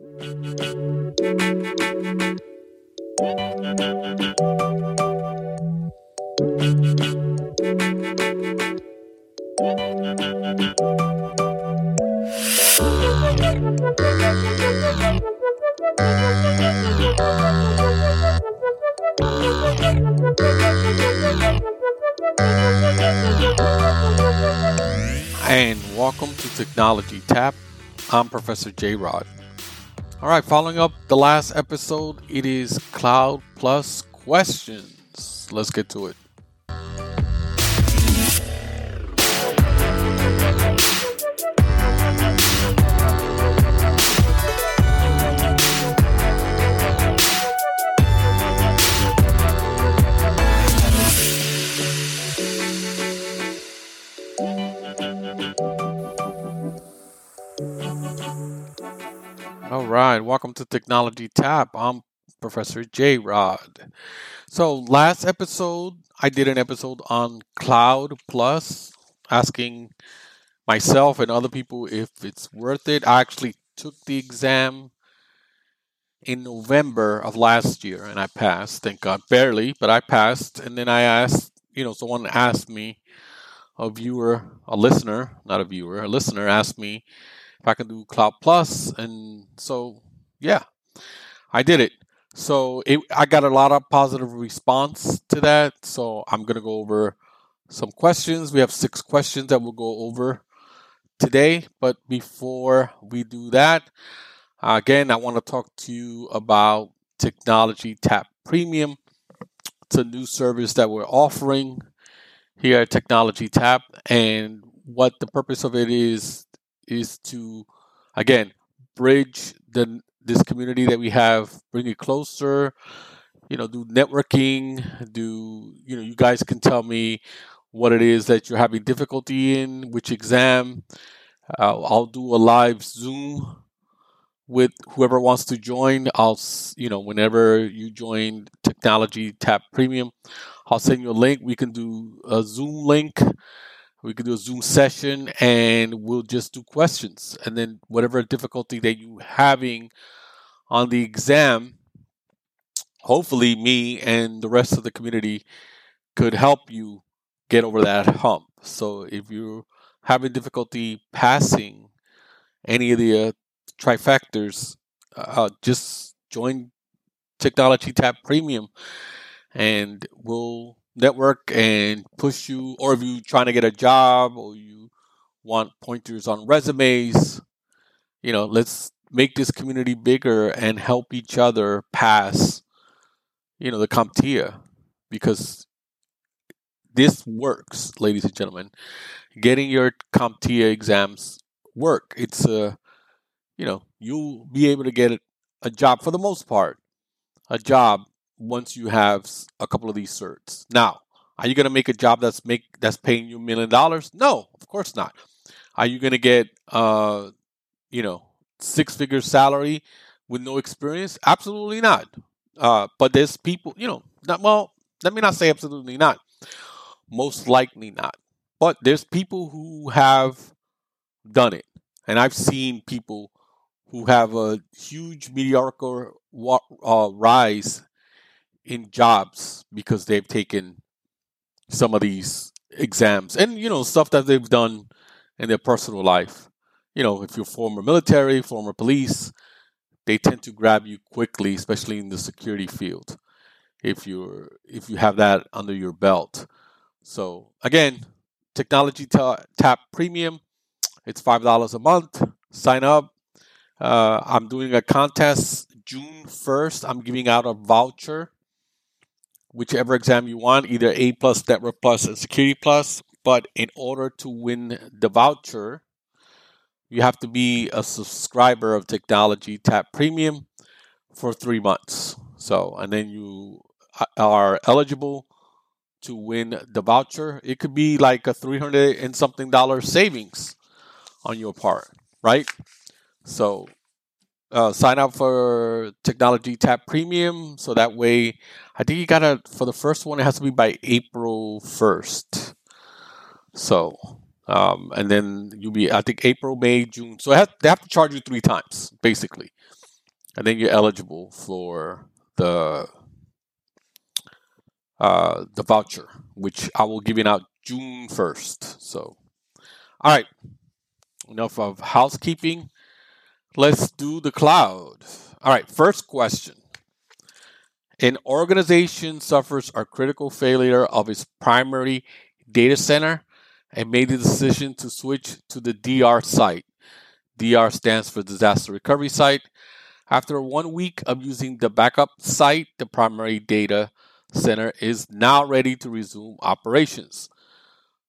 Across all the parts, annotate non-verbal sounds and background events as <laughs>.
And welcome to Technology Tap. I'm Professor J Rod. All right, following up the last episode, it is Cloud Plus questions. Let's get to it. Right, welcome to Technology Tap. I'm Professor J Rod. So, last episode, I did an episode on Cloud Plus, asking myself and other people if it's worth it. I actually took the exam in November of last year and I passed, thank God, barely, but I passed. And then I asked, you know, someone asked me, a viewer, a listener, not a viewer, a listener asked me if I can do Cloud Plus, and so yeah, I did it. So it, I got a lot of positive response to that. So I'm gonna go over some questions. We have six questions that we'll go over today. But before we do that, again, I want to talk to you about Technology Tap Premium. It's a new service that we're offering here at Technology Tap, and what the purpose of it is is to again bridge the this community that we have, bring it closer. You know, do networking. Do you know? You guys can tell me what it is that you're having difficulty in, which exam. Uh, I'll do a live Zoom with whoever wants to join. I'll, you know, whenever you join Technology Tap Premium, I'll send you a link. We can do a Zoom link we could do a Zoom session and we'll just do questions. And then whatever difficulty that you having on the exam, hopefully me and the rest of the community could help you get over that hump. So if you're having difficulty passing any of the uh, trifectas, uh, just join Technology Tap Premium and we'll network and push you, or if you're trying to get a job or you want pointers on resumes, you know, let's make this community bigger and help each other pass, you know, the CompTIA because this works, ladies and gentlemen. Getting your CompTIA exams work. It's a, you know, you'll be able to get a job for the most part, a job once you have a couple of these certs. Now, are you going to make a job that's make that's paying you a million dollars? No, of course not. Are you going to get uh, you know, six figure salary with no experience? Absolutely not. Uh, but there's people, you know, not well, let me not say absolutely not. Most likely not. But there's people who have done it. And I've seen people who have a huge mediocre uh, rise in jobs because they've taken some of these exams and you know stuff that they've done in their personal life. You know if you're former military former police they tend to grab you quickly especially in the security field if you're if you have that under your belt. So again technology tap premium it's five dollars a month sign up. Uh, i'm doing a contest june 1st i'm giving out a voucher whichever exam you want, either A plus, Network plus, and Security plus. But in order to win the voucher, you have to be a subscriber of Technology Tap Premium for three months. So, and then you are eligible to win the voucher. It could be like a 300 and something dollar savings on your part, right? So, uh, sign up for Technology Tap Premium so that way I think you gotta for the first one it has to be by April first. So um, and then you'll be I think April, May, June. So they have to charge you three times basically. and then you're eligible for the uh, the voucher, which I will give you out June first. So, all right, enough of housekeeping. Let's do the cloud. All right, first question. An organization suffers a critical failure of its primary data center and made the decision to switch to the DR site. DR stands for Disaster Recovery Site. After one week of using the backup site, the primary data center is now ready to resume operations.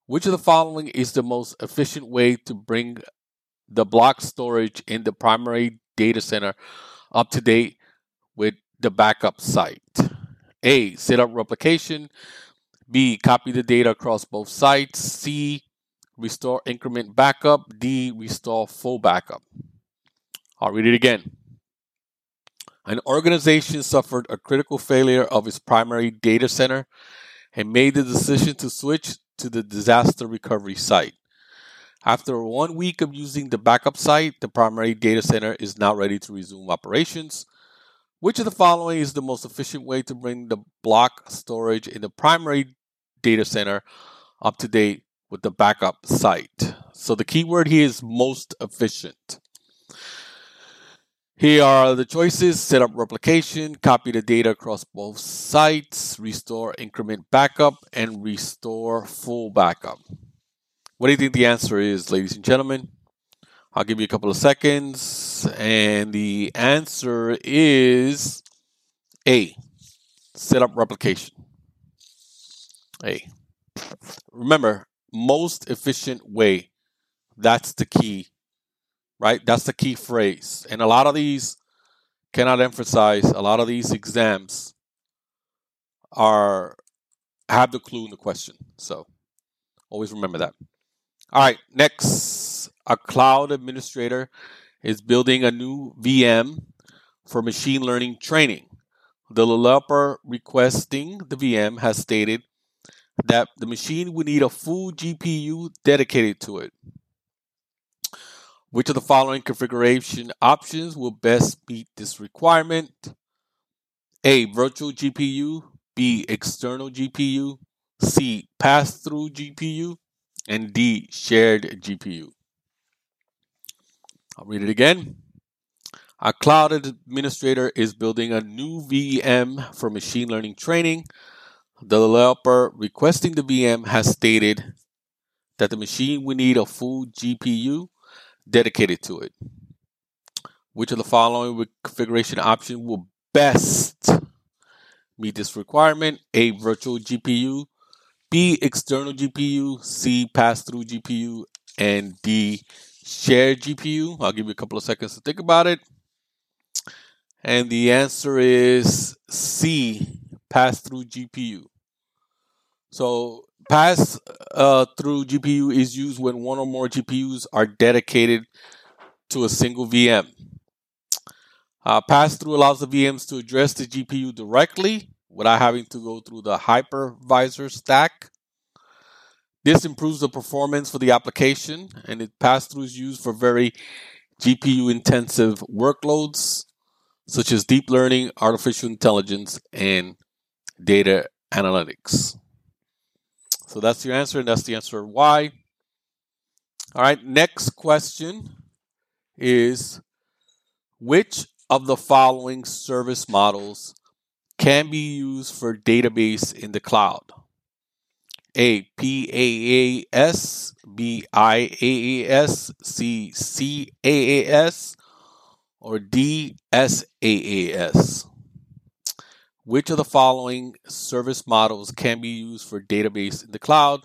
Which of the following is the most efficient way to bring the block storage in the primary data center up to date the backup site? A. Set up replication. B. Copy the data across both sites. C. Restore increment backup. D. Restore full backup. I'll read it again. An organization suffered a critical failure of its primary data center and made the decision to switch to the disaster recovery site. After one week of using the backup site, the primary data center is now ready to resume operations. Which of the following is the most efficient way to bring the block storage in the primary data center up to date with the backup site? So the keyword here is most efficient. Here are the choices set up replication, copy the data across both sites, restore increment backup, and restore full backup. What do you think the answer is, ladies and gentlemen? I'll give you a couple of seconds, and the answer is A. Set up replication. A. Remember, most efficient way. That's the key right? That's the key phrase. And a lot of these cannot emphasize, a lot of these exams are have the clue in the question. So always remember that. All right, next, a cloud administrator is building a new VM for machine learning training. The developer requesting the VM has stated that the machine would need a full GPU dedicated to it. Which of the following configuration options will best meet this requirement? A. Virtual GPU. B. External GPU. C. Pass through GPU. And D. Shared GPU. I'll read it again. A cloud administrator is building a new VM for machine learning training. The developer requesting the VM has stated that the machine will need a full GPU dedicated to it. Which of the following configuration option will best meet this requirement? A. Virtual GPU. B. External GPU. C. Pass-through GPU. And D. Shared GPU. I'll give you a couple of seconds to think about it. And the answer is C. Pass-through GPU. So pass uh, through GPU is used when one or more GPUs are dedicated to a single VM. Uh, pass through allows the VMs to address the GPU directly without having to go through the hypervisor stack. This improves the performance for the application, and it pass through is used for very GPU intensive workloads such as deep learning, artificial intelligence, and data analytics. So that's your answer, and that's the answer why. All right, next question is which of the following service models can be used for database in the cloud? A. PaaS, B. IaaS, C. CaaS, or D. SaaS? Which of the following service models can be used for database in the cloud?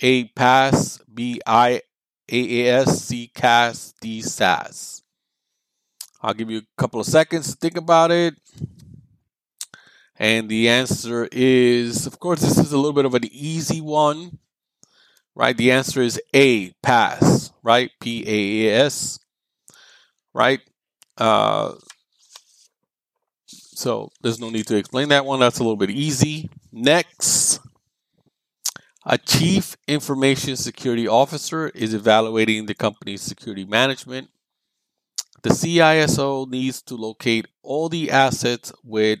A. PaaS, B. IaaS, C. CaaS, D. SaaS. I'll give you a couple of seconds to think about it. And the answer is, of course, this is a little bit of an easy one, right? The answer is A, PaaS, right? P A A S, right? Uh, so there's no need to explain that one. That's a little bit easy. Next, a chief information security officer is evaluating the company's security management. the CISO needs to locate all the assets with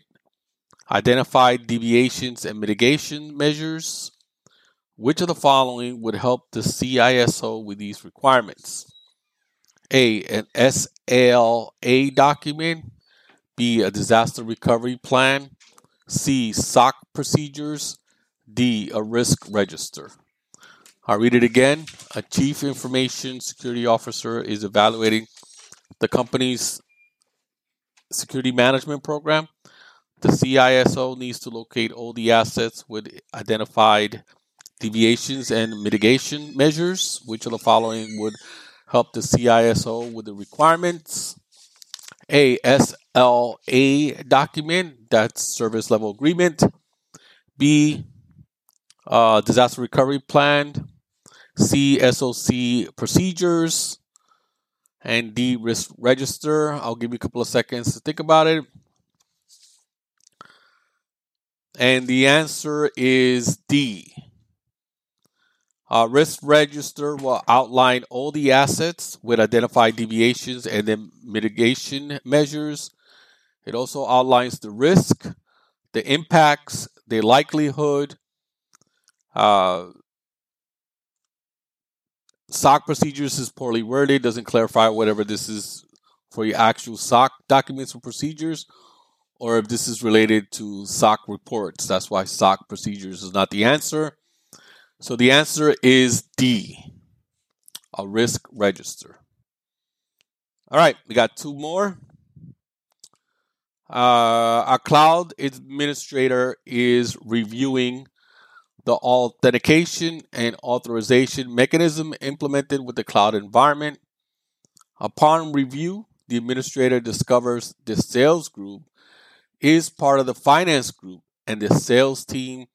identified deviations and mitigation measures. Which of the following would help the CISO with these requirements? A. An SLA document. B. A disaster recovery plan. C. SOC procedures. D. A risk register. I'll read it again. A chief information security officer is evaluating the company's security management program. The CISO needs to locate all the assets with identified deviations and mitigation measures. Which of the following would help the CISO with the requirements? A SLA document, that's service level agreement. B, uh, disaster recovery plan. C, SOC procedures. And D, risk register. I'll give you a couple of seconds to think about it. And the answer is D. Uh, risk register will outline all the assets with identified deviations and then mitigation measures. It also outlines the risk, the impacts, the likelihood, uh, SOC procedures is poorly worded, doesn't clarify whatever this is for your actual SOC documents or procedures, or if this is related to SOC reports. That's why SOC procedures is not the answer. So the answer is D, a risk register. All right, we got two more. Uh, a cloud administrator is reviewing the authentication and authorization mechanism implemented with the cloud environment. Upon review, the administrator discovers the sales group is part of the finance group and the sales team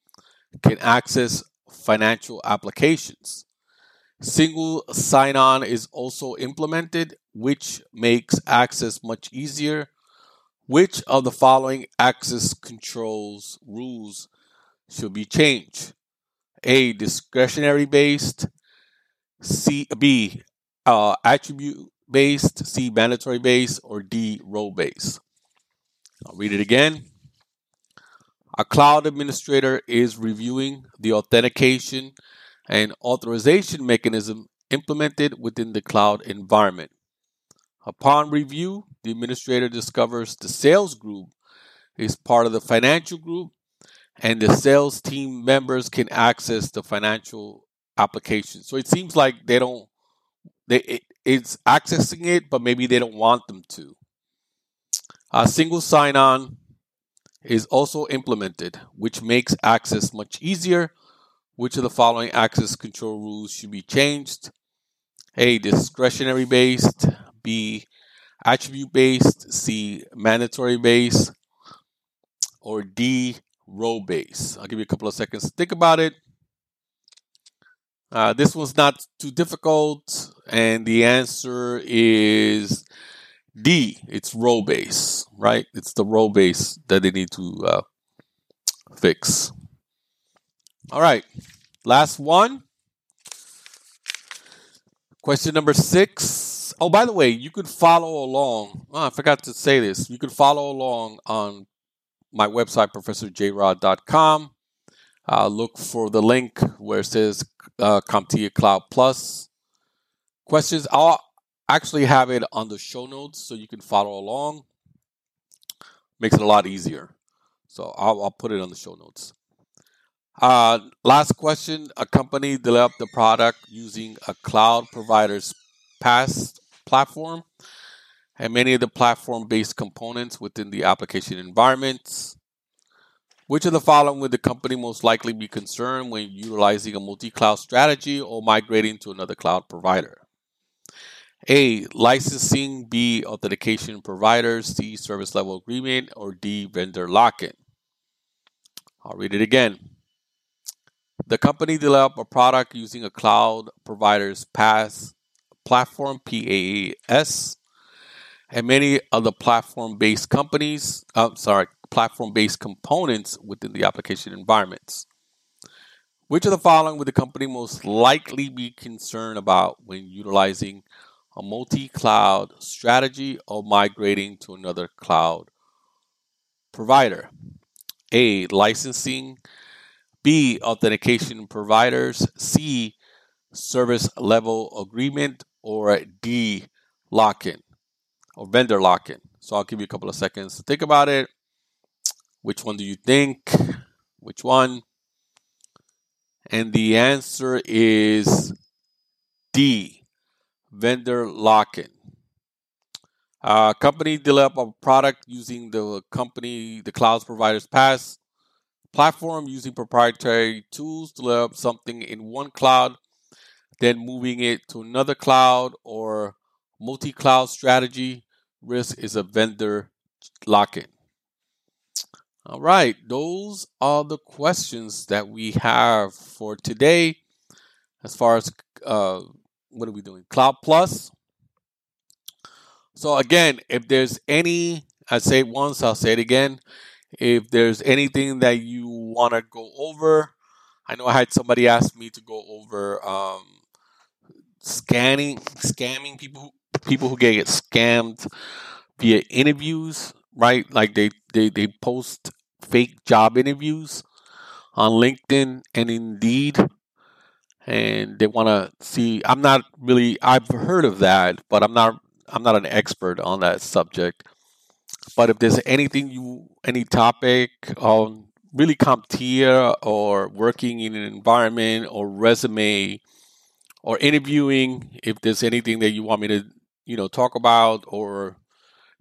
can access financial applications. Single sign on is also implemented, which makes access much easier. Which of the following access controls rules should be changed? A. Discretionary based. C. B. Uh, attribute based. C. Mandatory based. Or D. Role based. I'll read it again. A cloud administrator is reviewing the authentication and authorization mechanism implemented within the cloud environment. Upon review, the administrator discovers the sales group is part of the financial group and the sales team members can access the financial application. So it seems like they don't they it, it's accessing it, but maybe they don't want them to. A single sign-on is also implemented, which makes access much easier. Which of the following access control rules should be changed? A. Discretionary based. B. Attribute based. C. Mandatory based. Or D Role based. I'll give you a couple of seconds to think about it. Uh, this one's not too difficult, and the answer is D. It's role base, right? It's the role base that they need to uh, fix. All right, last one. Question number six. Oh, by the way, you could follow along. Oh, I forgot to say this. You could follow along on my website, professorjrod.com. Uh, look for the link where it says uh, CompTIA Cloud Plus. Questions, I'll actually have it on the show notes so you can follow along. Makes it a lot easier. So I'll, I'll put it on the show notes. Uh, last question. A company developed the product using a cloud provider's PaaS platform and many of the platform based components within the application environments. Which of the following would the company most likely be concerned when utilizing a multi cloud strategy or migrating to another cloud provider? A. Licensing. B. Authentication providers. C. Service level agreement. Or D. Vendor lock in. I'll read it again. The company developed a product using a cloud provider's PaaS platform, PaaS, and many other platform-based companies, I'm sorry, platform-based components within the application environments. Which of the following would the company most likely be concerned about when utilizing a multi-cloud strategy of migrating to another cloud provider? A. Licensing. B. Authentication providers. C. Service level agreement. Or D. Lock in or vendor lock in. So I'll give you a couple of seconds to think about it. Which one do you think? Which one? And the answer is D. Vendor lock in. Uh, company develop a product using the company, the cloud provider's PaaS platform using proprietary tools to develop something in one cloud, then moving it to another cloud or multi cloud strategy. Risk is a vendor lock in. All right, those are the questions that we have for today. As far as uh, what are we doing? Cloud Plus. So again, if there's any, I say it once, I'll say it again. If there's anything that you want to go over, I know I had somebody ask me to go over um, scanning, scamming people, people who get scammed via interviews, right? Like they they they post fake job interviews on LinkedIn and Indeed, and they want to see. I'm not really. I've heard of that, but I'm not I'm not an expert on that subject. But if there's anything you, any topic on really CompTIA or working in an environment or resume or interviewing, if there's anything that you want me to, you know, talk about or,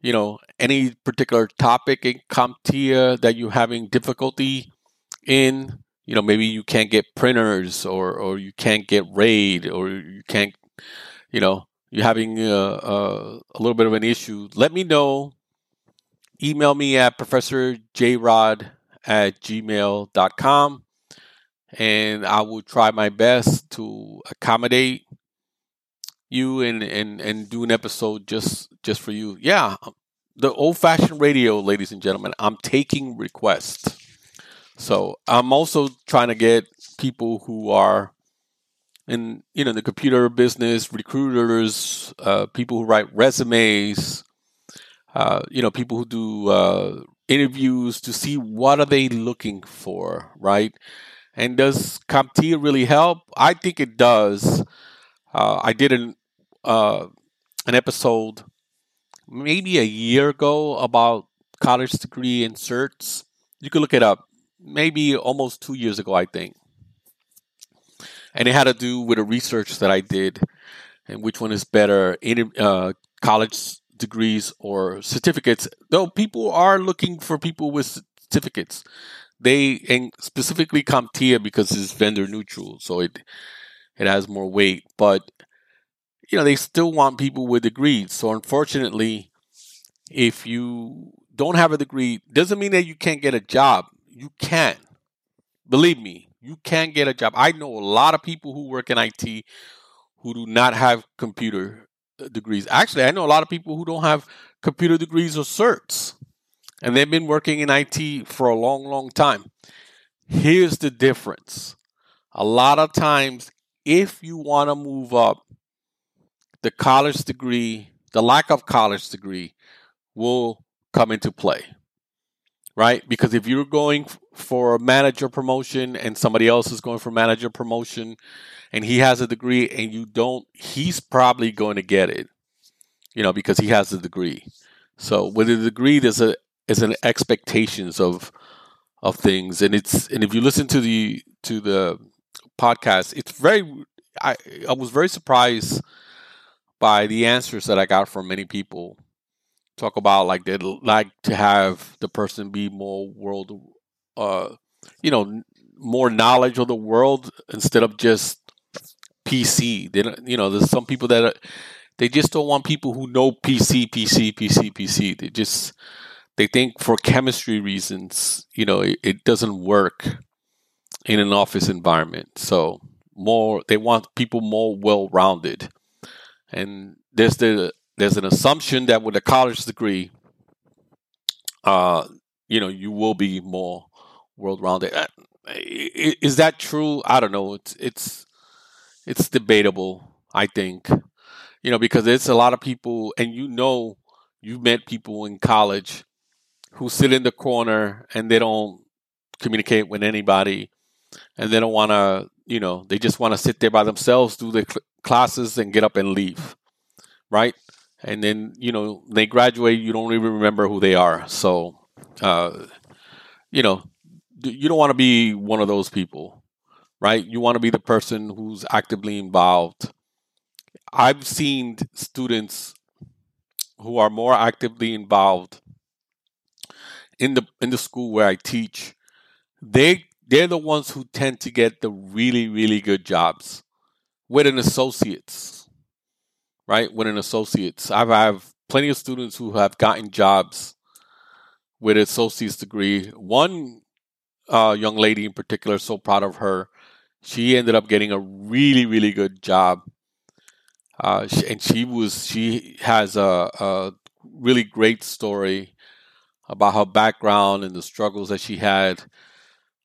you know, any particular topic in CompTIA that you're having difficulty in, you know, maybe you can't get printers or, or you can't get RAID or you can't, you know, you're having a, a, little bit of an issue, let me know. Email me at professorjrod at gmail.com and I will try my best to accommodate you and, and, and do an episode just just for you. Yeah, the old fashioned radio, ladies and gentlemen. I'm taking requests. So I'm also trying to get people who are in you know the computer business, recruiters, uh, people who write resumes, uh, you know people who do uh, interviews to see what are they looking for, right? And does CompTIA really help? I think it does. Uh, I did an uh, an episode maybe a year ago about college degree inserts. You can look it up. Maybe almost two years ago, I think and it had to do with a research that I did and which one is better, uh, college degrees or certificates. Though people are looking for people with certificates, they and specifically CompTIA because it's vendor neutral, so it it has more weight. But you know they still want people with degrees. So unfortunately, if you don't have a degree, doesn't mean that you can't get a job. You can. Believe me, you can get a job. I know a lot of people who work in IT who do not have computer uh, degrees. Actually, I know a lot of people who don't have computer degrees or certs, and they've been working in IT for a long, long time. Here's the difference a lot of times, if you want to move up, the college degree, the lack of college degree, will come into play right? Because if you're going for a manager promotion and somebody else is going for manager promotion and he has a degree and you don't, he's probably going to get it, you know, because he has a degree. So with a degree, there's a is an expectations of of things, and it's and if you listen to the to the podcast, it's very. I I was very surprised by the answers that I got from many people talk about like they'd like to have the person be more world, uh, you know, more knowledge of the world instead of just PC. They don't, you know, there's some people that are, they just don't want people who know PC, PC, PC, PC. They just they think for chemistry reasons, you know, it, it doesn't work in an office environment. So more, they want people more well rounded, and there's the there's an assumption that with a college degree, uh, you know, you will be more world rounded. Uh, is that true? I don't know. It's it's it's debatable. I think you know, because it's a lot of people, and you know, you've met people in college who sit in the corner and they don't communicate with anybody, and they don't want to, you know, they just want to sit there by themselves, do their cl- classes, and get up and leave, right? And then you know they graduate, you don't even remember who they are. So, uh, you know, you don't want to be one of those people, right? You want to be the person who's actively involved. I've seen students who are more actively involved in the in the school where I teach. They they're the ones who tend to get the really really good jobs with an associates, right? With an associates, I've I have plenty of students who have gotten jobs with an associate's degree. One uh, young lady in particular, so proud of her. She ended up getting a really, really good job, uh, and she was she has a, a really great story about her background and the struggles that she had.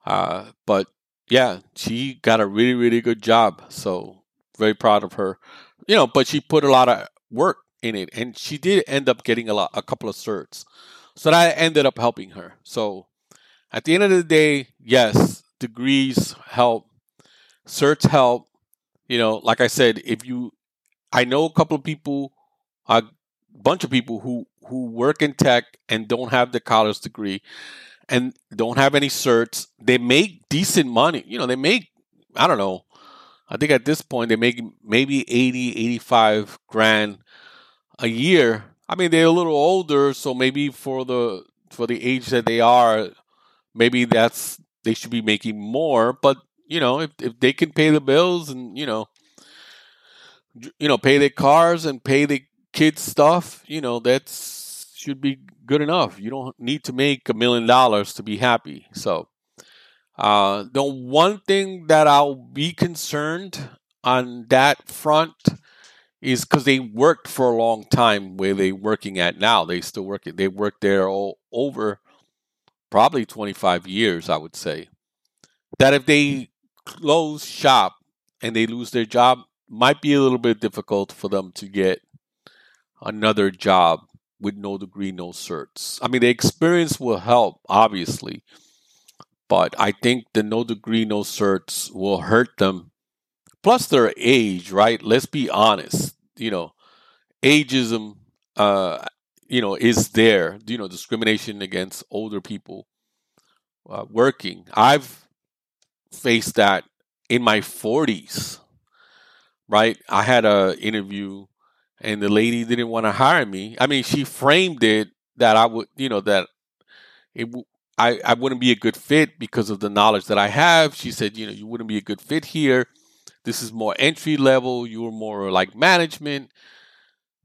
Uh, but yeah, she got a really, really good job. So very proud of her. You know, but she put a lot of work in it, and she did end up getting a lot, a couple of certs. So that ended up helping her. So at the end of the day, yes, degrees help, certs help. You know, like I said, if you, I know a couple of people, a bunch of people who who work in tech and don't have the college degree and don't have any certs. They make decent money. You know, they make I don't know. I think at this point they make maybe 80, 85 grand a year. I mean, they're a little older, so maybe for the for the age that they are, maybe that's they should be making more. But you know, if if they can pay the bills and you know, you know, pay their cars and pay the kids stuff, you know, that's should be good enough. You don't need to make a million dollars to be happy. So, uh, the one thing that I'll be concerned on that front is because they worked for a long time where they're working at now. They still work. They worked there all over probably 25 years, I would say. That if they close shop and they lose their job, might be a little bit difficult for them to get another job with no degree, no certs. I mean, the experience will help, obviously, but I think the no degree, no certs will hurt them. Plus, their age, right? Let's be honest. You know, ageism uh, you know, is there, you know, discrimination against older people uh, working. I've faced that in my 40s, right? I had a interview and the lady didn't want to hire me. I mean, she framed it that I would, you know, that it I, I wouldn't be a good fit because of the knowledge that I have. She said, you know, you wouldn't be a good fit here. This is more entry level. You were more like management.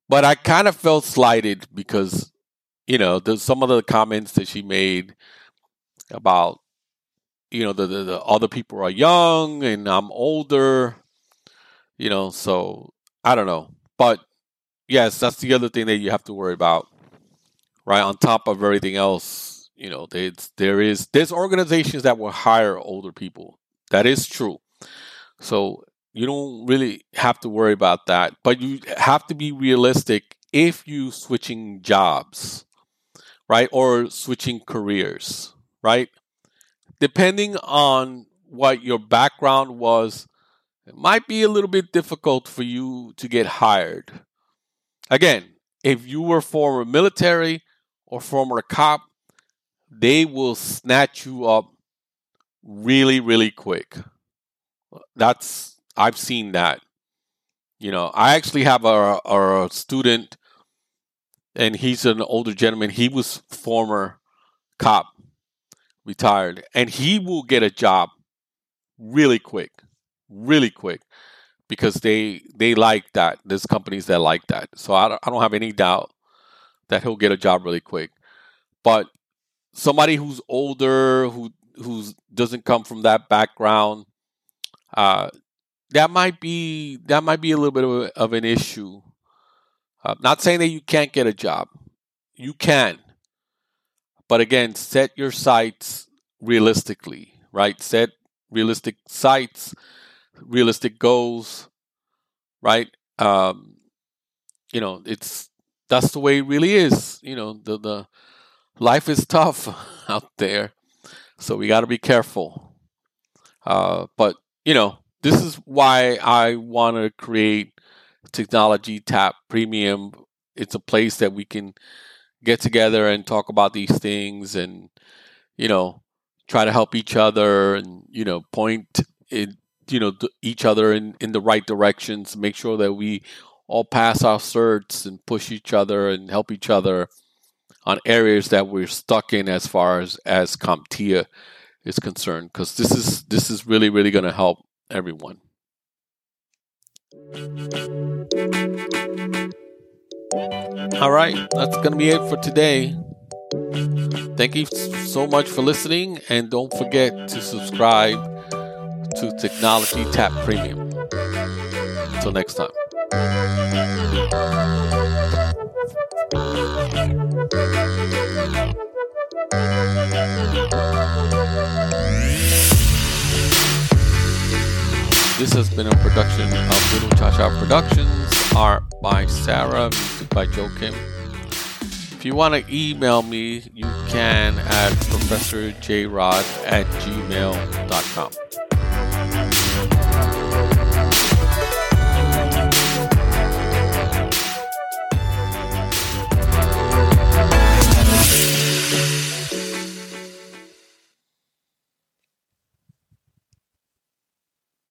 But I kind of felt slighted because, you know, the, some of the comments that she made about, you know, the, the, the other people are young and I'm older, you know, so I don't know. But yes, that's the other thing that you have to worry about, right? On top of everything else, you know, there is, there's organizations that will hire older people. That is true. So you don't really have to worry about that. But you have to be realistic if you switching jobs, right? Or switching careers, right? Depending on what your background was, it might be a little bit difficult for you to get hired. Again, if you were former military or former cop, they will snatch you up really, really quick. That's I've seen that. You know, I actually have a, a student, and he's an older gentleman. He was former cop, retired, and he will get a job really quick, really quick, because they they like that. There's companies that like that, so I don't, I don't have any doubt that he'll get a job really quick. But somebody who's older, who who doesn't come from that background, uh, that might be that might be a little bit of, a, of an issue. Uh, not saying that you can't get a job, you can, but again, set your sights realistically, right? Set realistic sights, realistic goals, right? Um, you know, it's that's the way it really is. You know, the the life is tough <laughs> out there, so we got to be careful. Uh, but you know, this is why I want to create Technology Tap Premium. It's a place that we can get together and talk about these things, and you know, try to help each other, and you know, point it, you know, each other in in the right directions. Make sure that we all pass our certs and push each other and help each other on areas that we're stuck in as far as as CompTIA is concerned because this is this is really really going to help everyone. All right, that's going to be it for today. Thank you so much for listening, and don't forget to subscribe to Technology Tap Premium. Until next time. This has been a production of Little Cha Cha Productions, art by Sarah, music by Joe Kim. If you want to email me, you can at professorjrod at gmail.com.